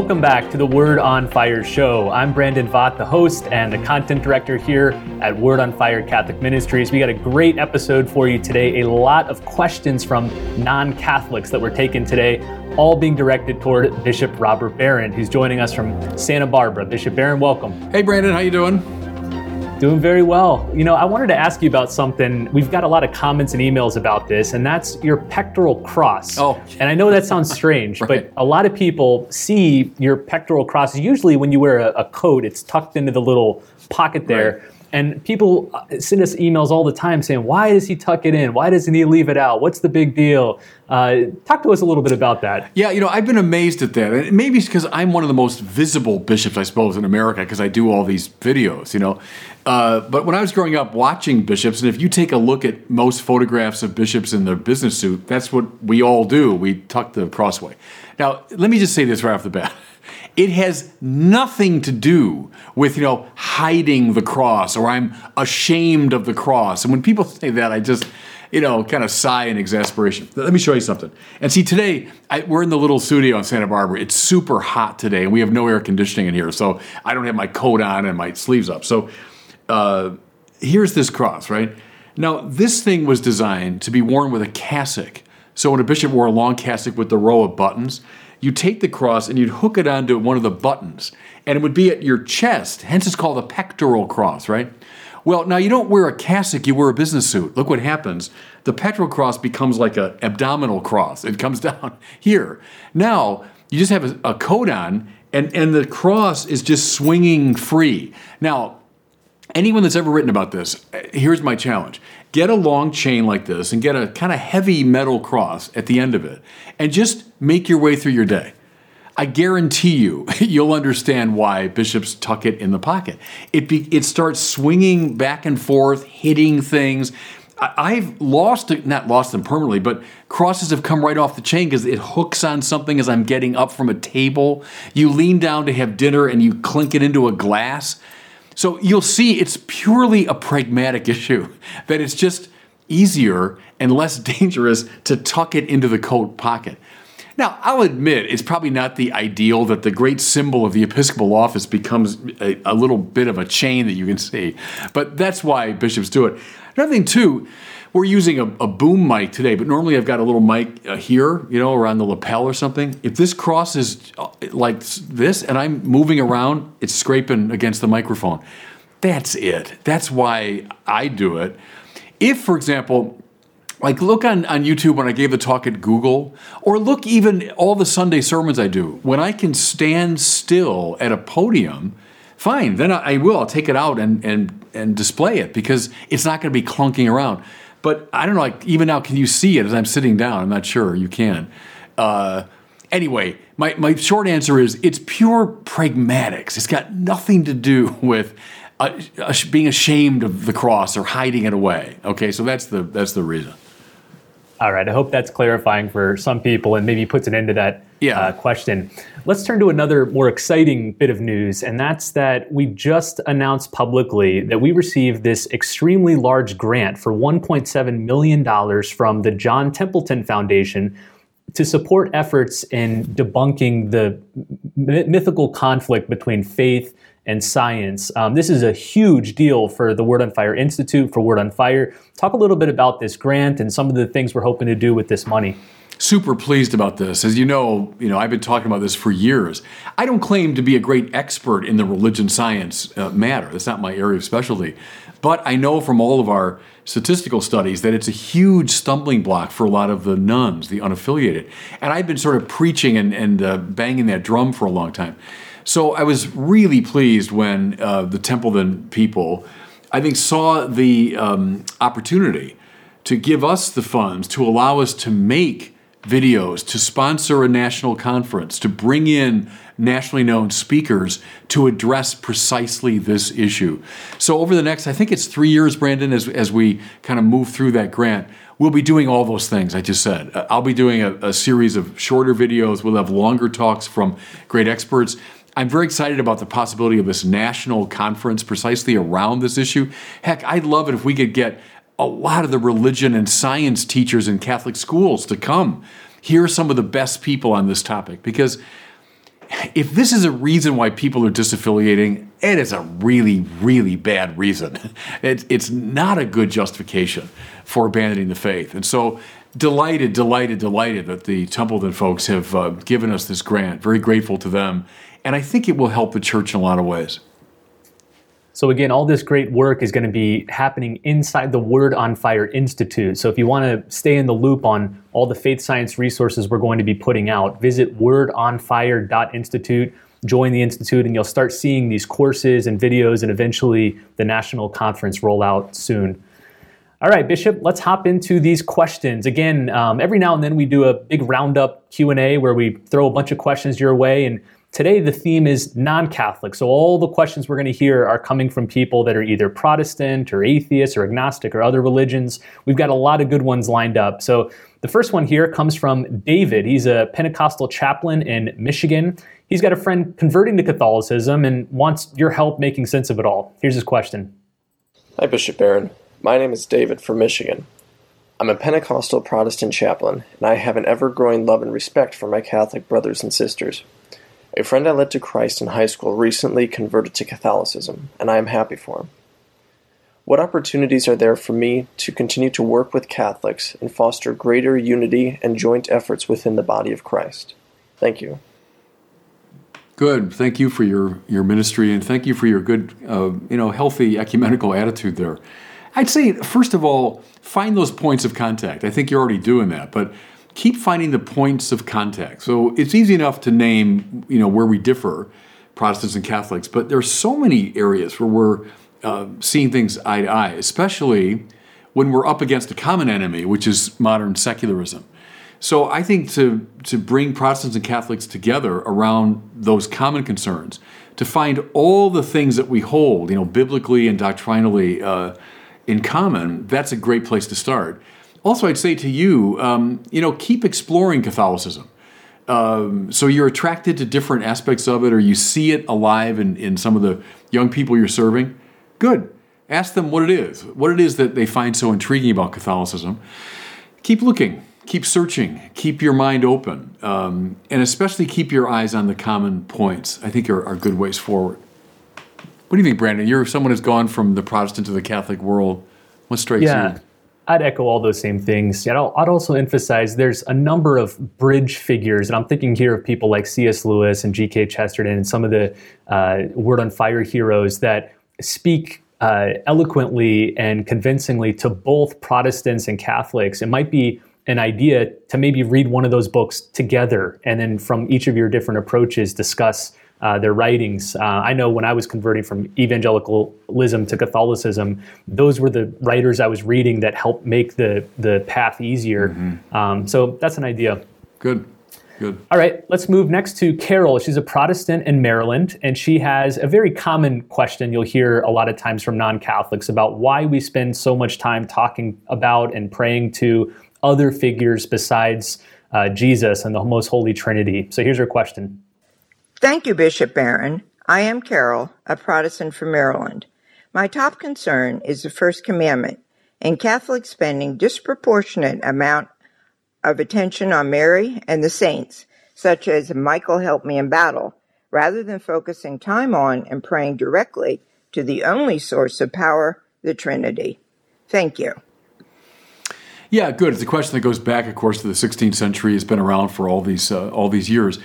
Welcome back to the Word on Fire show. I'm Brandon Vogt, the host and the content director here at Word on Fire Catholic Ministries. We got a great episode for you today. A lot of questions from non Catholics that were taken today, all being directed toward Bishop Robert Barron, who's joining us from Santa Barbara. Bishop Barron, welcome. Hey, Brandon, how you doing? Doing very well. You know, I wanted to ask you about something. We've got a lot of comments and emails about this, and that's your pectoral cross. Oh. And I know that sounds strange, Right. but a lot of people see your pectoral cross. Usually, when you wear a, a coat, it's tucked into the little pocket there. Right. And people uh, send us emails all the time saying, why does he tuck it in? Why doesn't he leave it out? What's the big deal? Uh, talk to us a little bit about that. Yeah, you know, I've been amazed at that. And maybe it's because I'm one of the most visible bishops, I suppose, in America because I do all these videos, you know. Uh, but when I was growing up watching bishops, and if you take a look at most photographs of bishops in their business suit, that's what we all do. We tuck the crossway. Now, let me just say this right off the bat. It has nothing to do with, you know, hiding the cross or I'm ashamed of the cross. And when people say that, I just, you know, kind of sigh in exasperation. Let me show you something. And see, today I, we're in the little studio in Santa Barbara. It's super hot today, and we have no air conditioning in here, so I don't have my coat on and my sleeves up. So uh, here's this cross, right? Now, this thing was designed to be worn with a cassock. So when a bishop wore a long cassock with the row of buttons, you take the cross and you'd hook it onto one of the buttons, and it would be at your chest. Hence, it's called a pectoral cross, right? Well, now you don't wear a cassock, you wear a business suit. Look what happens. The pectoral cross becomes like an abdominal cross. It comes down here. Now, you just have a, a coat on, and, and the cross is just swinging free. Now, anyone that's ever written about this, uh, here's my challenge. Get a long chain like this and get a kind of heavy metal cross at the end of it and just make your way through your day. I guarantee you, you'll understand why bishops tuck it in the pocket. It, be, it starts swinging back and forth, hitting things. I- I've lost not lost them permanently, but crosses have come right off the chain because it hooks on something as I'm getting up from a table. You lean down to have dinner and you clink it into a glass. So you'll see it's purely a pragmatic issue, that it's just easier and less dangerous to tuck it into the coat pocket. Now, I'll admit it's probably not the ideal that the great symbol of the Episcopal office becomes a, a little bit of a chain that you can see, but that's why bishops do it. Another thing, too, we're using a, a boom mic today, but normally I've got a little mic uh, here, you know, around the lapel or something. If this crosses uh, like this and I'm moving around, it's scraping against the microphone. That's it. That's why I do it. If, for example, like look on, on YouTube when I gave the talk at Google, or look even all the Sunday sermons I do. When I can stand still at a podium, fine, then I, I will. I'll take it out and, and, and display it because it's not going to be clunking around. But I don't know, like even now, can you see it as I'm sitting down? I'm not sure. You can. Uh, anyway, my, my short answer is it's pure pragmatics. It's got nothing to do with uh, being ashamed of the cross or hiding it away. Okay, so that's the that's the reason. All right, I hope that's clarifying for some people and maybe puts an end to that Yeah. uh, question. Let's turn to another more exciting bit of news, and that's that we just announced publicly that we received this extremely large grant for $1.7 million from the John Templeton Foundation to support efforts in debunking the my- mythical conflict between faith and science. Um, this is a huge deal for the Word on Fire Institute, for Word on Fire. Talk a little bit about this grant and some of the things we're hoping to do with this money. super pleased about this. As you know, you know I've been talking about this for years. I don't claim to be a great expert in the religion science uh, matter. That's not my area of specialty. But I know from all of our statistical studies that it's a huge stumbling block for a lot of the nones, the unaffiliated. And I've been sort of preaching and, and uh, banging that drum for a long time. So I was really pleased when uh, the Templeton people, I think, saw the um, opportunity to give us the funds to allow us to make videos, to sponsor a national conference, to bring in nationally known speakers to address precisely this issue. So, over the next, I think it's three years, Brandon, as, as we kind of move through that grant, we'll be doing all those things I just said. Uh, I'll be doing a, a series of shorter videos, we'll have longer talks from great experts. I'm very excited about the possibility of this national conference precisely around this issue. Heck, I'd love it if we could get a lot of the religion and science teachers in Catholic schools to come. Here are some of the best people on this topic because if this is a reason why people are disaffiliating, it is a really, really bad reason. It, it's not a good justification for abandoning the faith. And so, delighted, delighted, delighted that the Templeton folks have uh, given us this grant. Very grateful to them. And I think it will help the church in a lot of ways. So, again, all this great work is going to be happening inside the Word on Fire Institute. So, if you want to stay in the loop on all the faith science resources we're going to be putting out, visit wordonfire.institute, join the Institute, and you'll start seeing these courses and videos and eventually the national conference roll out soon. All right, Bishop, let's hop into these questions. Again, um, every now and then we do a big roundup Q&A where we throw a bunch of questions your way and Today, the theme is non Catholic. So, all the questions we're going to hear are coming from people that are either Protestant or atheist or agnostic or other religions. We've got a lot of good ones lined up. So, the first one here comes from David. He's a Pentecostal chaplain in Michigan. He's got a friend converting to Catholicism and wants your help making sense of it all. Here's his question Hi, Bishop Barron. My name is David from Michigan. I'm a Pentecostal Protestant chaplain, and I have an ever growing love and respect for my Catholic brothers and sisters. A friend I led to Christ in high school recently converted to Catholicism, and I am happy for him. What opportunities are there for me to continue to work with Catholics and foster greater unity and joint efforts within the body of Christ? Thank you. Good. Thank you for your, your ministry and thank you for your good, uh, you know, healthy ecumenical attitude there. I'd say, first of all, find those points of contact. I think you're already doing that, but keep finding the points of contact. So it's easy enough to name, you know, where we differ, Protestants and Catholics, but there are so many areas where we're uh, seeing things eye to eye, especially when we're up against a common enemy, which is modern secularism. So I think to to bring Protestants and Catholics together around those common concerns, to find all the things that we hold, you know, biblically and doctrinally uh, in common, that's a great place to start also, I'd say to you, um, you know, keep exploring Catholicism. Um, so you're attracted to different aspects of it, or you see it alive in, in some of the young people you're serving. Good. Ask them what it is, what it is that they find so intriguing about Catholicism. Keep looking, keep searching, keep your mind open, um, and especially keep your eyes on the common points. I think are, are good ways forward. What do you think, Brandon? You're someone who's gone from the Protestant to the Catholic world. What strikes yeah. you? I'd echo all those same things. Yet I'd also emphasize there's a number of bridge figures, and I'm thinking here of people like C.S. Lewis and G.K. Chesterton and some of the uh, Word on Fire heroes that speak uh, eloquently and convincingly to both Protestants and Catholics. It might be an idea to maybe read one of those books together and then from each of your different approaches discuss uh, their writings. Uh, I know when I was converting from evangelicalism to Catholicism, those were the writers I was reading that helped make the the path easier. Mm-hmm. Um, so that's an idea. Good. Good. All right, let's move next to Carol. She's a Protestant in Maryland, and she has a very common question you'll hear a lot of times from non Catholics about why we spend so much time talking about and praying to other figures besides uh, Jesus and the most holy Trinity. So here's her question Thank you, Bishop Barron. I am Carol, a Protestant from Maryland. My top concern is the First Commandment and Catholics spending disproportionate amount of attention on Mary and the saints, such as Michael help me in battle, rather than focusing time on and praying directly to the only source of power, the Trinity. Thank you. Yeah, good. It's a question that goes back, of course, to the 16th century. It's been around for all these uh, all these years.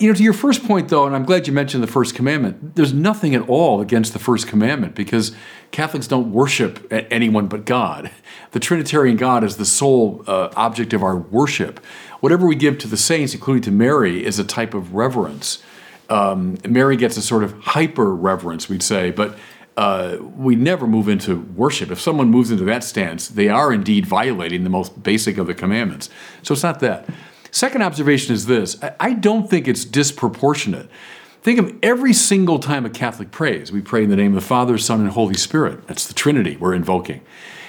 You know, to your first point, though, and I'm glad you mentioned the first commandment. There's nothing at all against the first commandment because Catholics don't worship anyone but God. The Trinitarian God is the sole uh, object of our worship. Whatever we give to the saints, including to Mary, is a type of reverence. Um, Mary gets a sort of hyper reverence, we'd say, but uh, we never move into worship. If someone moves into that stance, they are indeed violating the most basic of the commandments. So it's not that. Second observation is this I don't think it's disproportionate. Think of every single time a Catholic prays. We pray in the name of the Father, Son, and Holy Spirit. That's the Trinity we're invoking.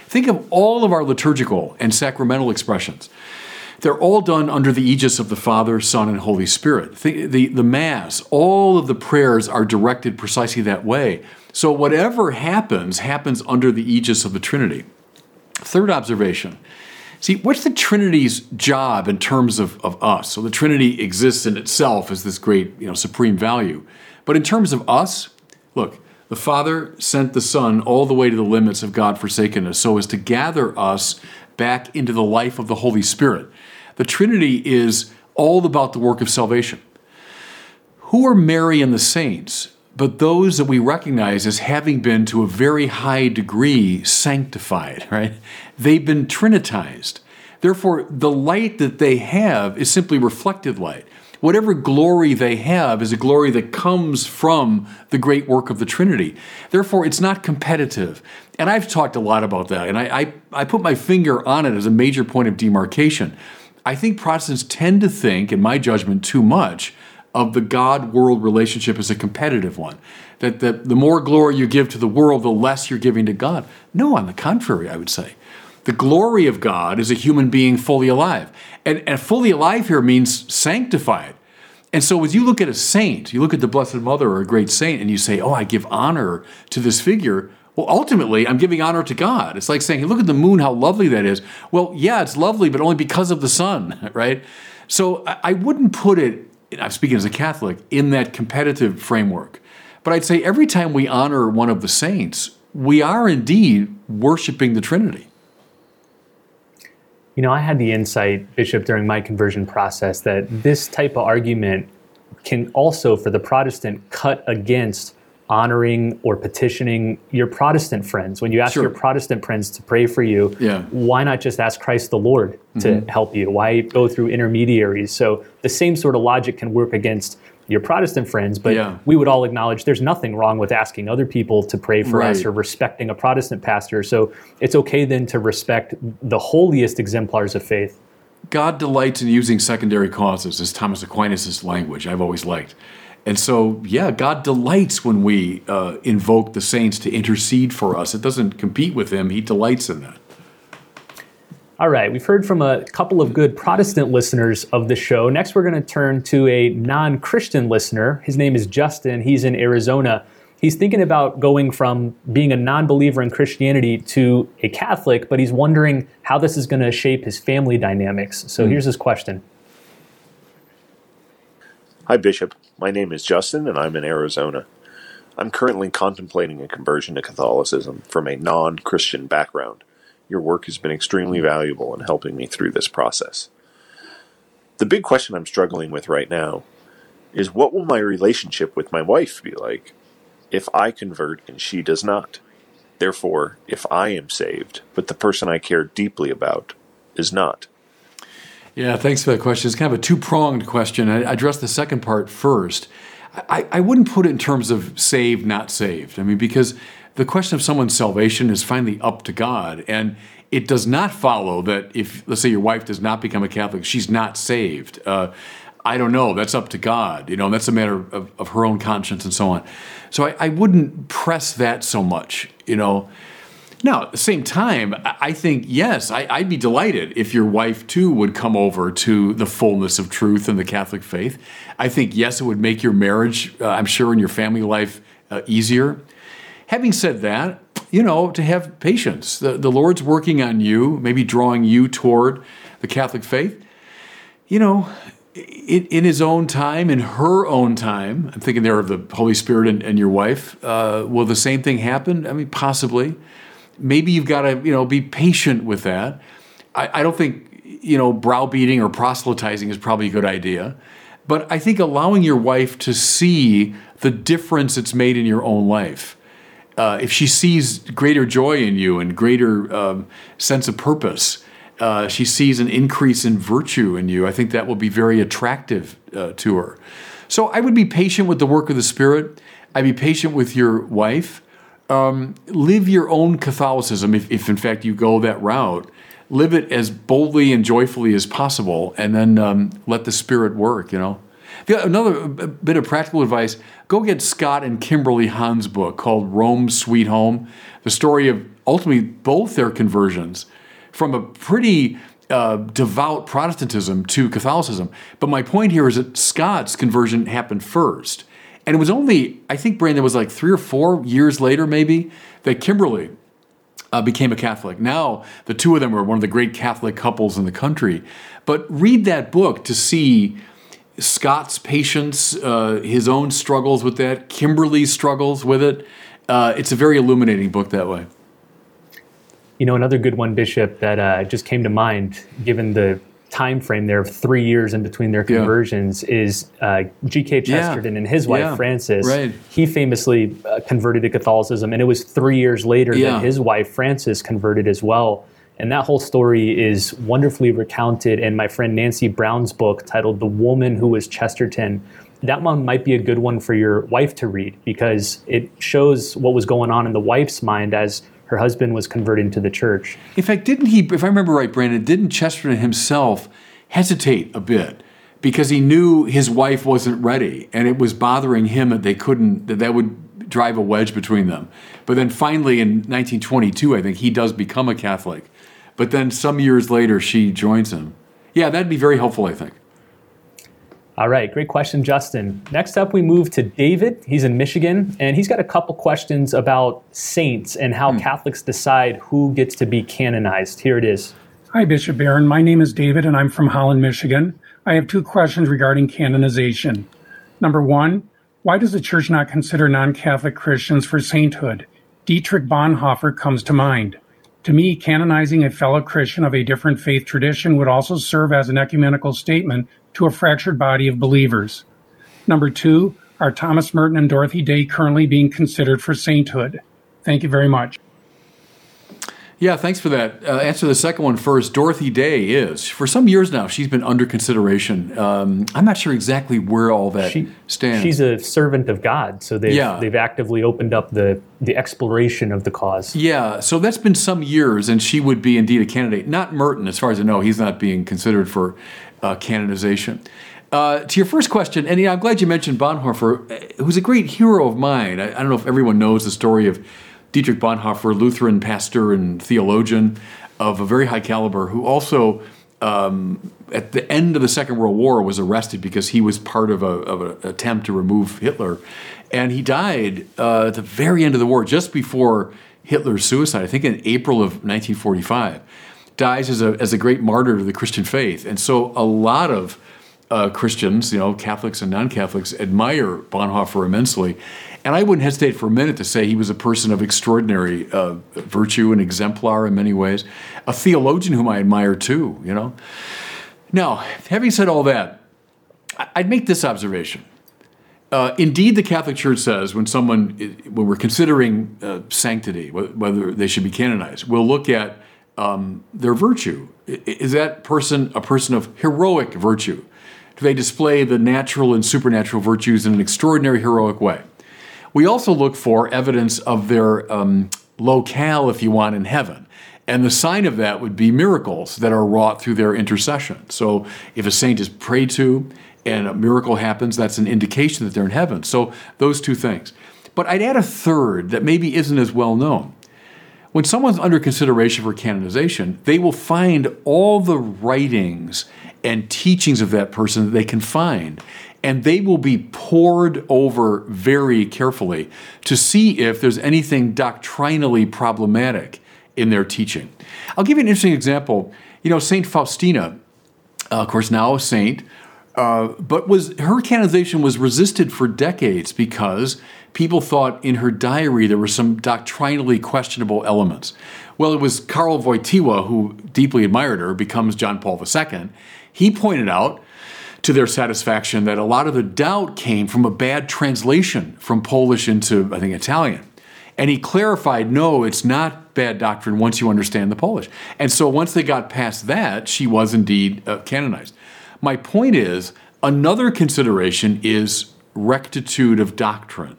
Think of all of our liturgical and sacramental expressions. They're all done under the aegis of the Father, Son, and Holy Spirit. The, the, the Mass, all of the prayers are directed precisely that way. So whatever happens, happens under the aegis of the Trinity. Third observation See, what's the Trinity's job in terms of, of us? So the Trinity exists in itself as this great, you know, supreme value. But in terms of us, look, the Father sent the Son all the way to the limits of God forsakenness so as to gather us back into the life of the Holy Spirit. The Trinity is all about the work of salvation. Who are Mary and the saints? But those that we recognize as having been to a very high degree sanctified, right? They've been trinitized. Therefore, the light that they have is simply reflected light whatever glory they have is a glory that comes from the great work of the Trinity. Therefore, it's not competitive. And I've talked a lot about that, and I, I, I put my finger on it as a major point of demarcation. I think Protestants tend to think, in my judgment, too much of the God world relationship as a competitive one. That the, the more glory you give to the world, the less you're giving to God. No, on the contrary, I would say. The glory of God is a human being fully alive. And, and fully alive here means sanctified. And so as you look at a saint, you look at the Blessed Mother or a great saint, and you say, Oh, I give honor to this figure. Well, ultimately, I'm giving honor to God. It's like saying, look at the moon, how lovely that is. Well, yeah, it's lovely, but only because of the sun, right? So I wouldn't put it, I'm speaking as a Catholic, in that competitive framework. But I'd say every time we honor one of the saints, we are indeed worshiping the Trinity. You know, I had the insight, Bishop, during my conversion process that this type of argument can also, for the Protestant, cut against honoring or petitioning your Protestant friends. When you ask sure. your Protestant friends to pray for you, yeah. why not just ask Christ the Lord to mm-hmm. help you? Why go through intermediaries? So the same sort of logic can work against your Protestant friends, but yeah. we would all acknowledge there's nothing wrong with asking other people to pray for right. us or respecting a Protestant pastor. So it's okay then to respect the holiest exemplars of faith. God delights in using secondary causes, as Thomas Aquinas' language I've always liked. And so, yeah, God delights when we uh, invoke the saints to intercede for us. It doesn't compete with Him, He delights in that. All right, we've heard from a couple of good Protestant listeners of the show. Next, we're going to turn to a non Christian listener. His name is Justin. He's in Arizona. He's thinking about going from being a non believer in Christianity to a Catholic, but he's wondering how this is going to shape his family dynamics. So mm. here's his question Hi, Bishop. My name is Justin, and I'm in Arizona. I'm currently contemplating a conversion to Catholicism from a non Christian background. Your work has been extremely valuable in helping me through this process. The big question I'm struggling with right now is what will my relationship with my wife be like if I convert and she does not? Therefore, if I am saved, but the person I care deeply about is not. Yeah, thanks for that question. It's kind of a two pronged question. I address the second part first. I, I wouldn't put it in terms of saved, not saved. I mean, because the question of someone's salvation is finally up to God. And it does not follow that if, let's say, your wife does not become a Catholic, she's not saved. Uh, I don't know. That's up to God. You know, that's a matter of, of her own conscience and so on. So I, I, wouldn't press that so much, you know. Now, at the same time, I think, yes, I, would be delighted if your wife too would come over to the fullness of truth and the Catholic faith. I think, yes, it would make your marriage, uh, I'm sure, and your family life uh, easier. Having said that, you know, to have patience. The, the Lord's working on you, maybe drawing you toward the Catholic faith. You know, in, in his own time, in her own time, I'm thinking there of the Holy Spirit and, and your wife. Uh, will the same thing happen? I mean, possibly. Maybe you've got to, you know, be patient with that. I, I don't think, you know, browbeating or proselytizing is probably a good idea. But I think allowing your wife to see the difference it's made in your own life uh, if she sees greater joy in you and greater um, sense of purpose, uh, she sees an increase in virtue in you. I think that will be very attractive uh, to her. So I would be patient with the work of the Spirit. I'd be patient with your wife. Um, live your own Catholicism if, if, in fact, you go that route. Live it as boldly and joyfully as possible, and then um, let the Spirit work, you know. Another bit of practical advice go get Scott and Kimberly Hahn's book called Rome Sweet Home, the story of ultimately both their conversions from a pretty uh, devout Protestantism to Catholicism. But my point here is that Scott's conversion happened first. And it was only, I think, Brandon, was like three or four years later, maybe, that Kimberly uh, became a Catholic. Now, the two of them are one of the great Catholic couples in the country. But read that book to see Scott's patience, uh, his own struggles with that, Kimberly's struggles with it. Uh, it's a very illuminating book that way. You know, another good one, Bishop, that uh, just came to mind, given the time frame there of three years in between their conversions yeah. is uh, G.K. Chesterton yeah. and his wife yeah. Frances. Right. He famously uh, converted to Catholicism, and it was three years later that his wife Frances converted as well. And that whole story is wonderfully recounted in my friend Nancy Brown's book titled "The Woman Who Was Chesterton." That one might be a good one for your wife to read because it shows what was going on in the wife's mind as her husband was converting to the church. In fact, didn't he, if I remember right, Brandon, didn't Chesterton himself hesitate a bit because he knew his wife wasn't ready and it was bothering him that they couldn't, that that would drive a wedge between them. But then finally in 1922, I think he does become a Catholic. But then some years later, she joins him. Yeah, that'd be very helpful, I think. All right, great question, Justin. Next up, we move to David. He's in Michigan, and he's got a couple questions about saints and how hmm. Catholics decide who gets to be canonized. Here it is. Hi, Bishop Barron. My name is David, and I'm from Holland, Michigan. I have two questions regarding canonization. Number one, why does the Church not consider non Catholic Christians for sainthood? Dietrich Bonhoeffer comes to mind. To me, canonizing a fellow Christian of a different faith tradition would also serve as an ecumenical statement to a fractured body of believers. Number two, are Thomas Merton and Dorothy Day currently being considered for sainthood? Thank you very much. Yeah, thanks for that. Uh, answer the second one first. Dorothy Day is. For some years now, she's been under consideration. Um, I'm not sure exactly where all that she, stands. She's a servant of God, so they've, yeah. they've actively opened up the, the exploration of the cause. Yeah, so that's been some years, and she would be indeed a candidate. Not Merton, as far as I know. He's not being considered for uh, canonization. Uh, to your first question, and yeah, I'm glad you mentioned Bonhoeffer, who's a great hero of mine. I, I, don't know if everyone knows the story of Dietrich Bonhoeffer, Lutheran pastor and theologian of a very high caliber, who also, um, at the end of the Second World War, was arrested because he was part of, a, of an attempt to remove Hitler. And he died uh, at the very end of the war, just before Hitler's suicide, I think in April of 1945 dies as a, as a great martyr to the Christian faith. And so a lot of uh, Christians, you know, Catholics and non Catholics, admire Bonhoeffer immensely. And I wouldn't hesitate for a minute to say he was a person of extraordinary uh, virtue and exemplar in many ways, a theologian whom I admire too, you know. Now, having said all that, I'd make this observation. Uh, indeed, the Catholic Church says when someone, when we're considering uh, sanctity, whether they should be canonized, we'll look at um, their virtue? Is that person a person of heroic virtue? They display the natural and supernatural virtues in an extraordinary heroic way? We also look for evidence of their um, locale, if you want, in heaven. And the sign of that would be miracles that are wrought through their intercession. So if a saint is prayed to and a miracle happens, that's an indication that they're in heaven. So those two things. But I'd add a third that maybe isn't as well known. When someone's under consideration for canonization, they will find all the writings and teachings of that person that they can find. And they will be pored over very carefully to see if there's anything doctrinally problematic in their teaching. I'll give you an interesting example. You know, St. Faustina, uh, of course, now a saint, uh, but was her canonization was resisted for decades because people thought in her diary there were some doctrinally questionable elements. Well, it was Karl Wojtyła, who deeply admired her, becomes John Paul II. He pointed out to their satisfaction that a lot of the doubt came from a bad translation from Polish into, I think, Italian. And he clarified no, it's not bad doctrine once you understand the Polish. And so once they got past that, she was indeed uh, canonized. My point is another consideration is rectitude of doctrine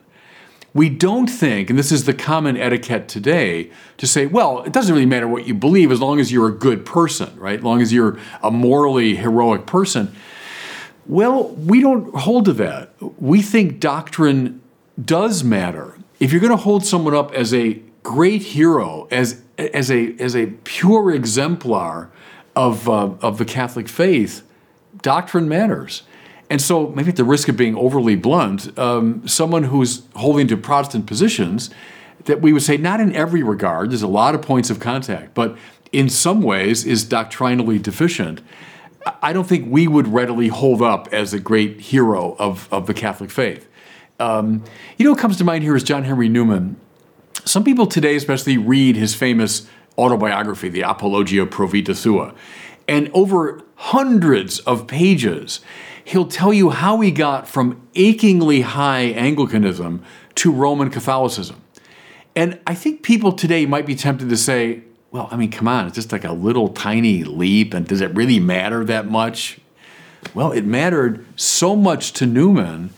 we don't think, and this is the common etiquette today, to say, well, it doesn't really matter what you believe as long as you're a good person, right? As long as you're a morally heroic person. Well, we don't hold to that. We think doctrine does matter. If you're going to hold someone up as a great hero, as, as, a, as a pure exemplar of, uh, of the Catholic faith, doctrine matters. And so, maybe at the risk of being overly blunt, um, someone who's holding to Protestant positions, that we would say, not in every regard, there's a lot of points of contact, but in some ways is doctrinally deficient, I don't think we would readily hold up as a great hero of, of the Catholic faith. Um, you know, what comes to mind here is John Henry Newman. Some people today, especially, read his famous autobiography, the Apologia Pro Vita Sua. And over hundreds of pages, he'll tell you how he got from achingly high Anglicanism to Roman Catholicism. And I think people today might be tempted to say, well, I mean, come on, it's just like a little tiny leap, and does it really matter that much? Well, it mattered so much to Newman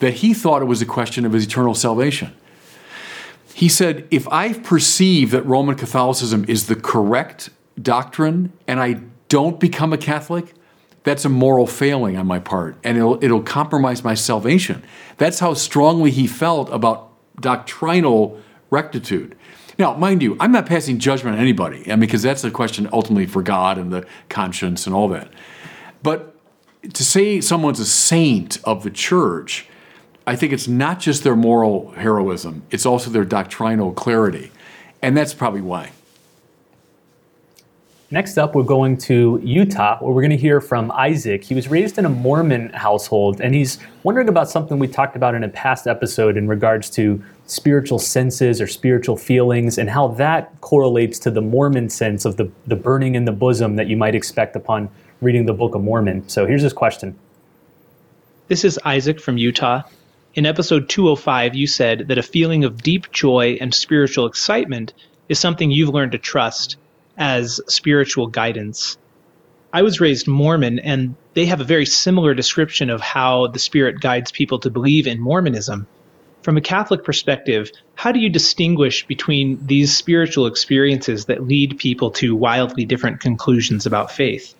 that he thought it was a question of his eternal salvation. He said, if I perceive that Roman Catholicism is the correct doctrine and I don't become a Catholic, that's a moral failing on my part and it'll, it'll compromise my salvation. That's how strongly he felt about doctrinal rectitude. Now, mind you, I'm not passing judgment on anybody, and because that's a question ultimately for God and the conscience and all that. But to say someone's a saint of the church, I think it's not just their moral heroism, it's also their doctrinal clarity. And that's probably why. Next up, we're going to Utah, where we're going to hear from Isaac. He was raised in a Mormon household, and he's wondering about something we talked about in a past episode in regards to spiritual senses or spiritual feelings and how that correlates to the Mormon sense of the, the burning in the bosom that you might expect upon reading the Book of Mormon. So here's his question. This is Isaac from Utah. In episode 205, you said that a feeling of deep joy and spiritual excitement is something you've learned to trust as spiritual guidance. I was raised Mormon, and they have a very similar description of how the Spirit guides people to believe in Mormonism. From a Catholic perspective, how do you distinguish between these spiritual experiences that lead people to wildly different conclusions about faith?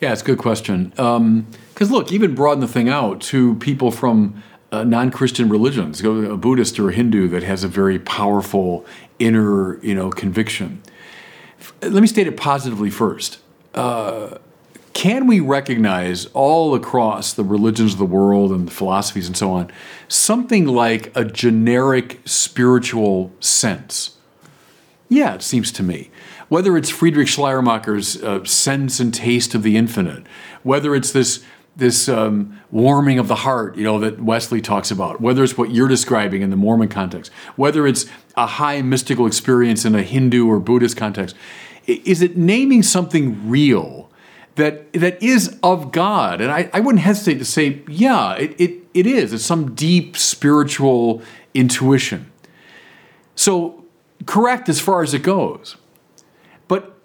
Yeah, it's a good question. Because um, look, even broaden the thing out to people from uh, non-Christian religions, a Buddhist or a Hindu that has a very powerful inner, you know, conviction. Let me state it positively first. Uh, can we recognize all across the religions of the world and the philosophies and so on something like a generic spiritual sense? Yeah, it seems to me. Whether it's Friedrich Schleiermacher's uh, sense and taste of the infinite, whether it's this this um, warming of the heart, you know, that Wesley talks about, whether it's what you're describing in the Mormon context, whether it's a high mystical experience in a Hindu or Buddhist context, is it naming something real that that is of God. And I, I wouldn't hesitate to say, yeah, it, it, it is. It's some deep spiritual intuition. So correct as far as it goes.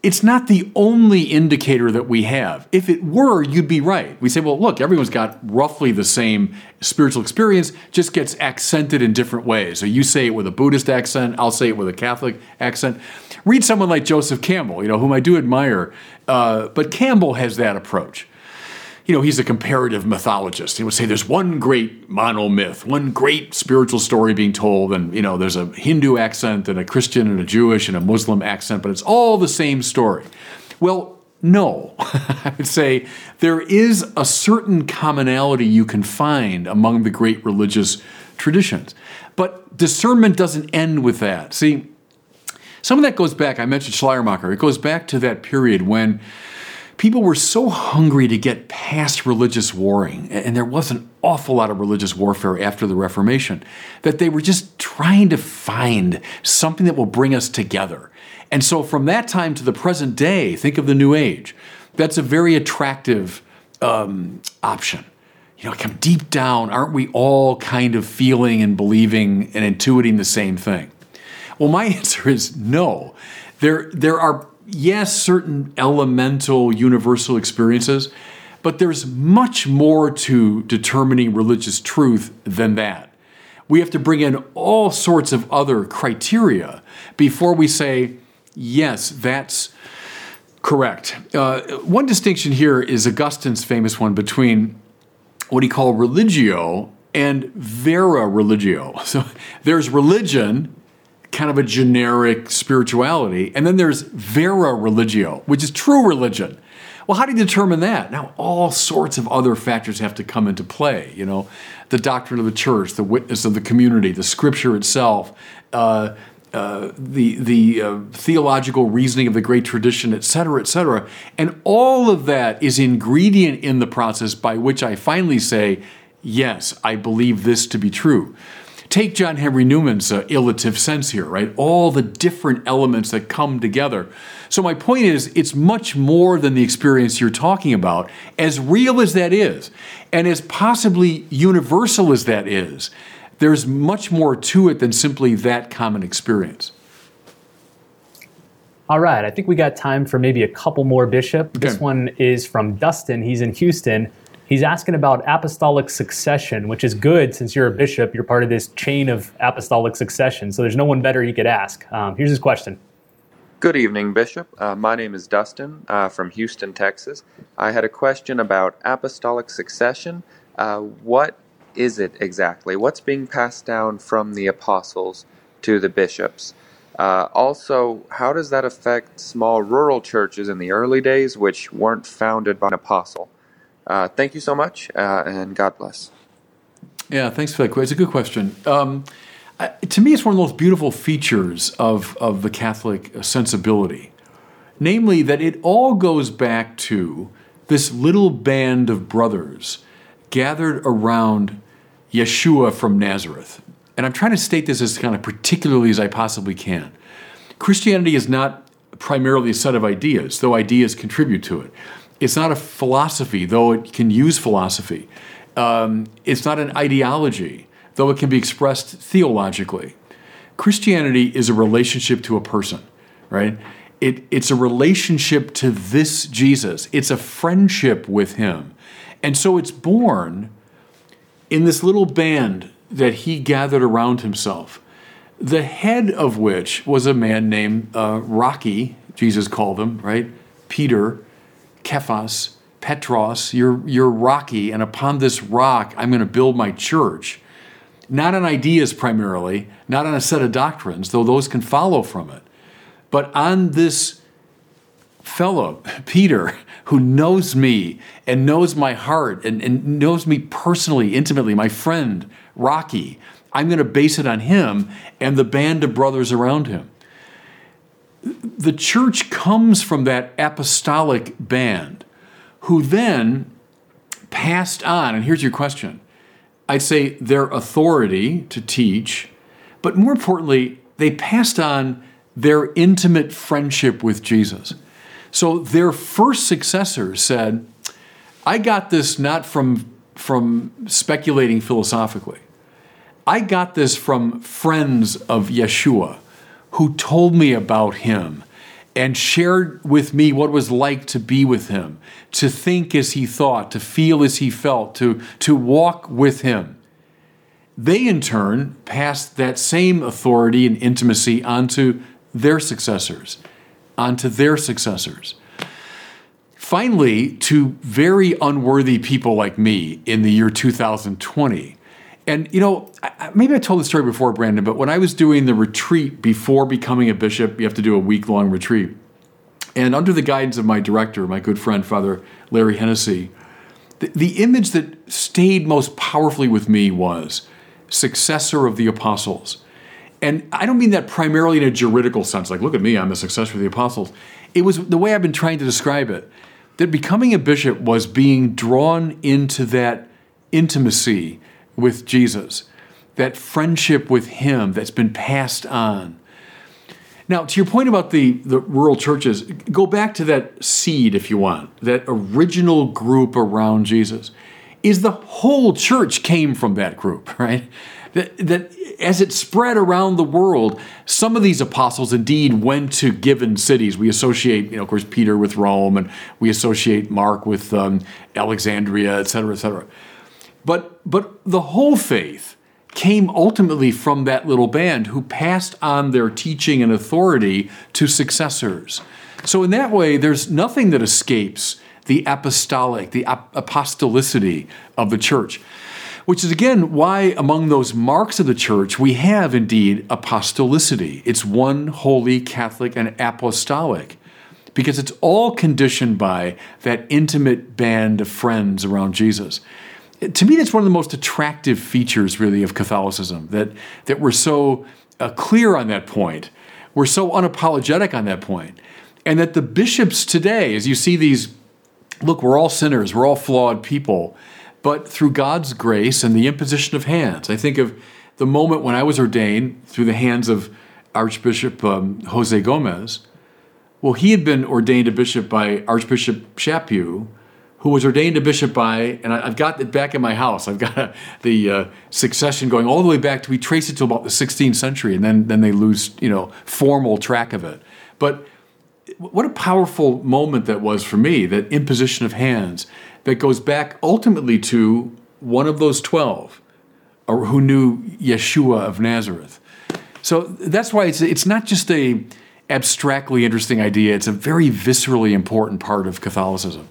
It's not the only indicator that we have. If it were, you'd be right. We say, well, look, everyone's got roughly the same spiritual experience, just gets accented in different ways. So you say it with a Buddhist accent, I'll say it with a Catholic accent. Read someone like Joseph Campbell, you know, whom I do admire, uh, but Campbell has that approach. You know, he's a comparative mythologist. He would say there's one great monomyth, one great spiritual story being told, and you know, there's a Hindu accent and a Christian and a Jewish and a Muslim accent, but it's all the same story. Well, no, I would say there is a certain commonality you can find among the great religious traditions. But discernment doesn't end with that. See, some of that goes back, I mentioned Schleiermacher, it goes back to that period when people were so hungry to get past religious warring, and there was an awful lot of religious warfare after the Reformation, that they were just trying to find something that will bring us together. And so from that time to the present day, think of the New Age. That's a very attractive um, option. You know, come deep down, aren't we all kind of feeling and believing and intuiting the same thing? Well, my answer is no. There, there are, yes, certain elemental universal experiences, but there's much more to determining religious truth than that. We have to bring in all sorts of other criteria before we say, yes, that's correct. Uh, one distinction here is Augustine's famous one between what he called religio and vera religio. So there's religion kind of a generic spirituality. And then there's vera religio, which is true religion. Well, how do you determine that? Now, all sorts of other factors have to come into play. You know, the doctrine of the church, the witness of the community, the scripture itself, uh, uh, the the uh, theological reasoning of the great tradition, et cetera, et cetera, and all of that is ingredient in the process by which I finally say, yes, I believe this to be true. Take John Henry Newman's uh, illative sense here, right? All the different elements that come together. So, my point is, it's much more than the experience you're talking about, as real as that is, and as possibly universal as that is. There's much more to it than simply that common experience. All right, I think we got time for maybe a couple more, Bishop. Okay. This one is from Dustin. He's in Houston. He's asking about apostolic succession, which is good since you're a bishop. You're part of this chain of apostolic succession. So there's no one better you could ask. Um, here's his question. Good evening, Bishop. Uh, my name is Dustin uh, from Houston, Texas. I had a question about apostolic succession. Uh, what is it exactly? What's being passed down from the apostles to the bishops? Uh, also, how does that affect small rural churches in the early days which weren't founded by an apostle? Uh, thank you so much, uh, and God bless. Yeah, thanks for that question. It's a good question. Um, to me, it's one of the most beautiful features of, of the Catholic sensibility, namely that it all goes back to this little band of brothers gathered around Yeshua from Nazareth. And I'm trying to state this as kind of particularly as I possibly can. Christianity is not primarily a set of ideas, though ideas contribute to it. It's not a philosophy, though it can use philosophy. Um, it's not an ideology, though it can be expressed theologically. Christianity is a relationship to a person, right? It, it's a relationship to this Jesus. It's a friendship with him. And so it's born in this little band that he gathered around himself, the head of which was a man named uh, Rocky, Jesus called him, right? Peter, Kephas, Petros, you're, you're rocky, and upon this rock I'm going to build my church. Not on ideas primarily, not on a set of doctrines, though those can follow from it, but on this fellow, Peter, who knows me and knows my heart and, and knows me personally, intimately, my friend, Rocky. I'm going to base it on him and the band of brothers around him the church comes from that apostolic band who then passed on, and here's your question I'd say their authority to teach, but more importantly, they passed on their intimate friendship with Jesus. So their first successors said, I got this not from, from speculating philosophically. I got this from friends of Yeshua who told me about him and shared with me what it was like to be with him, to think as he thought, to feel as he felt, to, to walk with him. They, in turn, passed that same authority and intimacy onto their successors, onto their successors. Finally, to very unworthy people like me in the year 2020, and you know, maybe I told the story before, Brandon, but when I was doing the retreat before becoming a bishop, you have to do a week long retreat. And under the guidance of my director, my good friend, Father Larry Hennessy, the, the image that stayed most powerfully with me was successor of the apostles. And I don't mean that primarily in a juridical sense, like, look at me, I'm a successor of the apostles. It was the way I've been trying to describe it that becoming a bishop was being drawn into that intimacy with Jesus, that friendship with Him that's been passed on. Now, to your point about the, the rural churches, go back to that seed, if you want, that original group around Jesus. Is the whole church came from that group, right? That, that as it spread around the world, some of these apostles indeed went to given cities. We associate, you know, of course, Peter with Rome, and we associate Mark with um, Alexandria, et cetera, et cetera. But, but the whole faith came ultimately from that little band who passed on their teaching and authority to successors. So, in that way, there's nothing that escapes the apostolic, the apostolicity of the church, which is again why, among those marks of the church, we have indeed apostolicity. It's one holy, Catholic, and apostolic. because it's all conditioned by that intimate band of friends around Jesus. To me, that's one of the most attractive features, really, of Catholicism that, that we're so uh, clear on that point. We're so unapologetic on that point. And that the bishops today, as you see these, look, we're all sinners, we're all flawed people, but through God's grace and the imposition of hands, I think of the moment when I was ordained through the hands of Archbishop um, Jose Gomez. Well, he had been ordained a bishop by Archbishop Chaput, who was ordained a bishop by, and I, have got it back in my house. I've got the uh, succession going all the way back to, we trace it to about the 16th century, and then, then they lose, you know, formal track of it. But what a powerful moment that was for me, that imposition of hands that goes back ultimately to one of those 12 or who knew Yeshua of Nazareth. So that's why it's, it's not just a abstractly interesting idea, it's a very viscerally important part of Catholicism.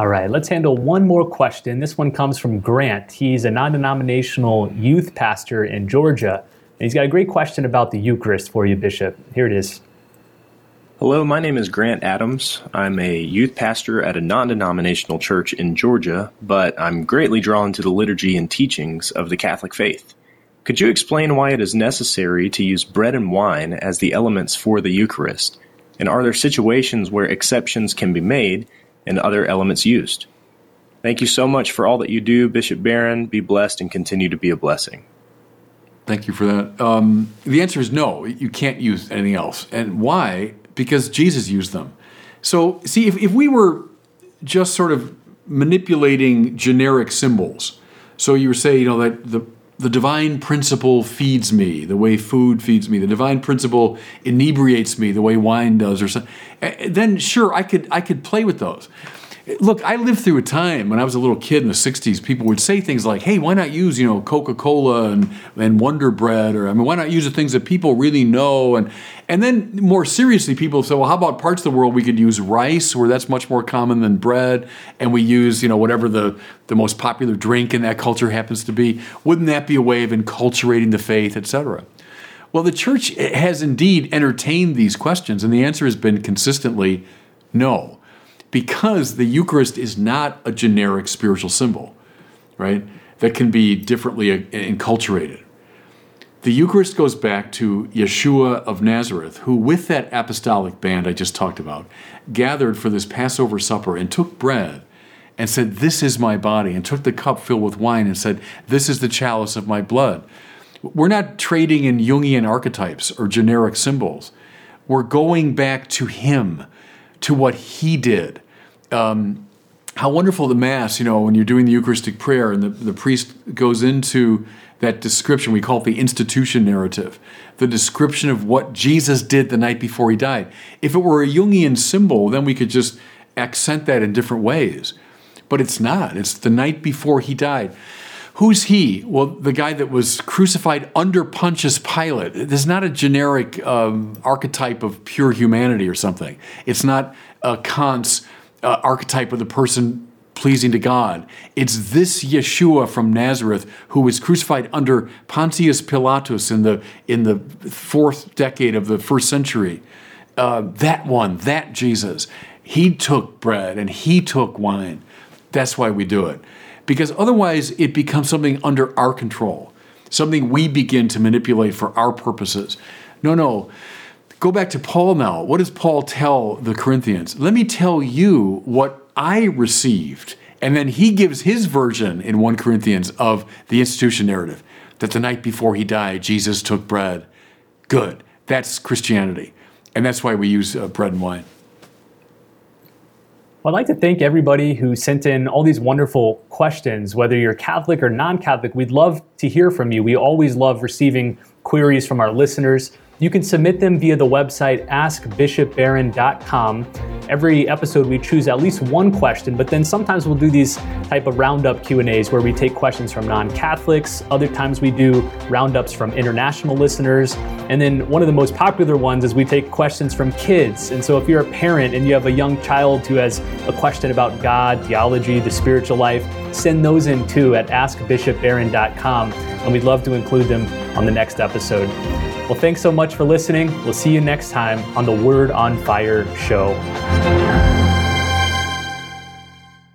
All right, let's handle one more question. This one comes from Grant. He's a non denominational youth pastor in Georgia. And he's got a great question about the Eucharist for you, Bishop. Here it is. Hello, my name is Grant Adams. I'm a youth pastor at a non denominational church in Georgia, but I'm greatly drawn to the liturgy and teachings of the Catholic faith. Could you explain why it is necessary to use bread and wine as the elements for the Eucharist? And are there situations where exceptions can be made and other elements used? Thank you so much for all that you do, Bishop Barron. Be blessed and continue to be a blessing. Thank you for that. Um, the answer is no, you can't use anything else. And why? because Jesus used them. So, see, if, if we were just sort of manipulating generic symbols, so you were saying, you know, that the the divine principle feeds me the way food feeds me. The divine principle inebriates me the way wine does, or something. Then sure, I could I could play with those. Look, I lived through a time when I was a little kid in the '60s. People would say things like, "Hey, why not use you know Coca-Cola and and Wonder Bread?" Or I mean, why not use the things that people really know? And and then more seriously, people say, "Well, how about parts of the world we could use rice, where that's much more common than bread, and we use you know whatever the the most popular drink in that culture happens to be? Wouldn't that be a way of enculturating the faith, et cetera? Well, the church has indeed entertained these questions, and the answer has been consistently no because the Eucharist is not a generic spiritual symbol, right? That can be differently enculturated. The Eucharist goes back to Yeshua of Nazareth, who, with that apostolic band I just talked about, gathered for this Passover supper and took bread and said, This is my body, and took the cup filled with wine and said, This is the chalice of my blood. We're not trading in Jungian archetypes or generic symbols. We're going back to Him to what he did. Um, how wonderful the Mass, you know, when you're doing the Eucharistic prayer and the, the priest goes into that description, we call it the institution narrative, the description of what Jesus did the night before he died. If it were a Jungian symbol, then we could just accent that in different ways. But it's not, it's the night before he died. Who's he? Well, the guy that was crucified under Pontius Pilate. There's not a generic um, archetype of pure humanity or something. It's not uh, Kant's uh, archetype of the person pleasing to God. It's this Yeshua from Nazareth who was crucified under Pontius Pilatus in the in the fourth decade of the first century. Uh, that one, that Jesus, he took bread and he took wine. That's why we do it because otherwise it becomes something under our control, something we begin to manipulate for our purposes. No, no. Go back to Paul now. What does Paul tell the Corinthians? Let me tell you what I received. And then he gives his version in 1 Corinthians of the institution narrative that the night before he died, Jesus took bread. Good. That's Christianity. And that's why we use uh, bread and wine. Well, I'd like to thank everybody who sent in all these wonderful questions. Whether you're Catholic or non Catholic, we'd love to hear from you. We always love receiving queries from our listeners. You can submit them via the website askbishopbarron.com. Every episode we choose at least one question, but then sometimes we'll do these type of roundup Q&As where we take questions from non-Catholics. Other times we do roundups from international listeners. And then one of the most popular ones is we take questions from kids. And so if you're a parent and you have a young child who has a question about God, theology, the spiritual life, send those in too at askbishopbarron.com and we'd love to include them on the next episode. Well, thanks so much for listening. We'll see you next time on the Word on Fire show.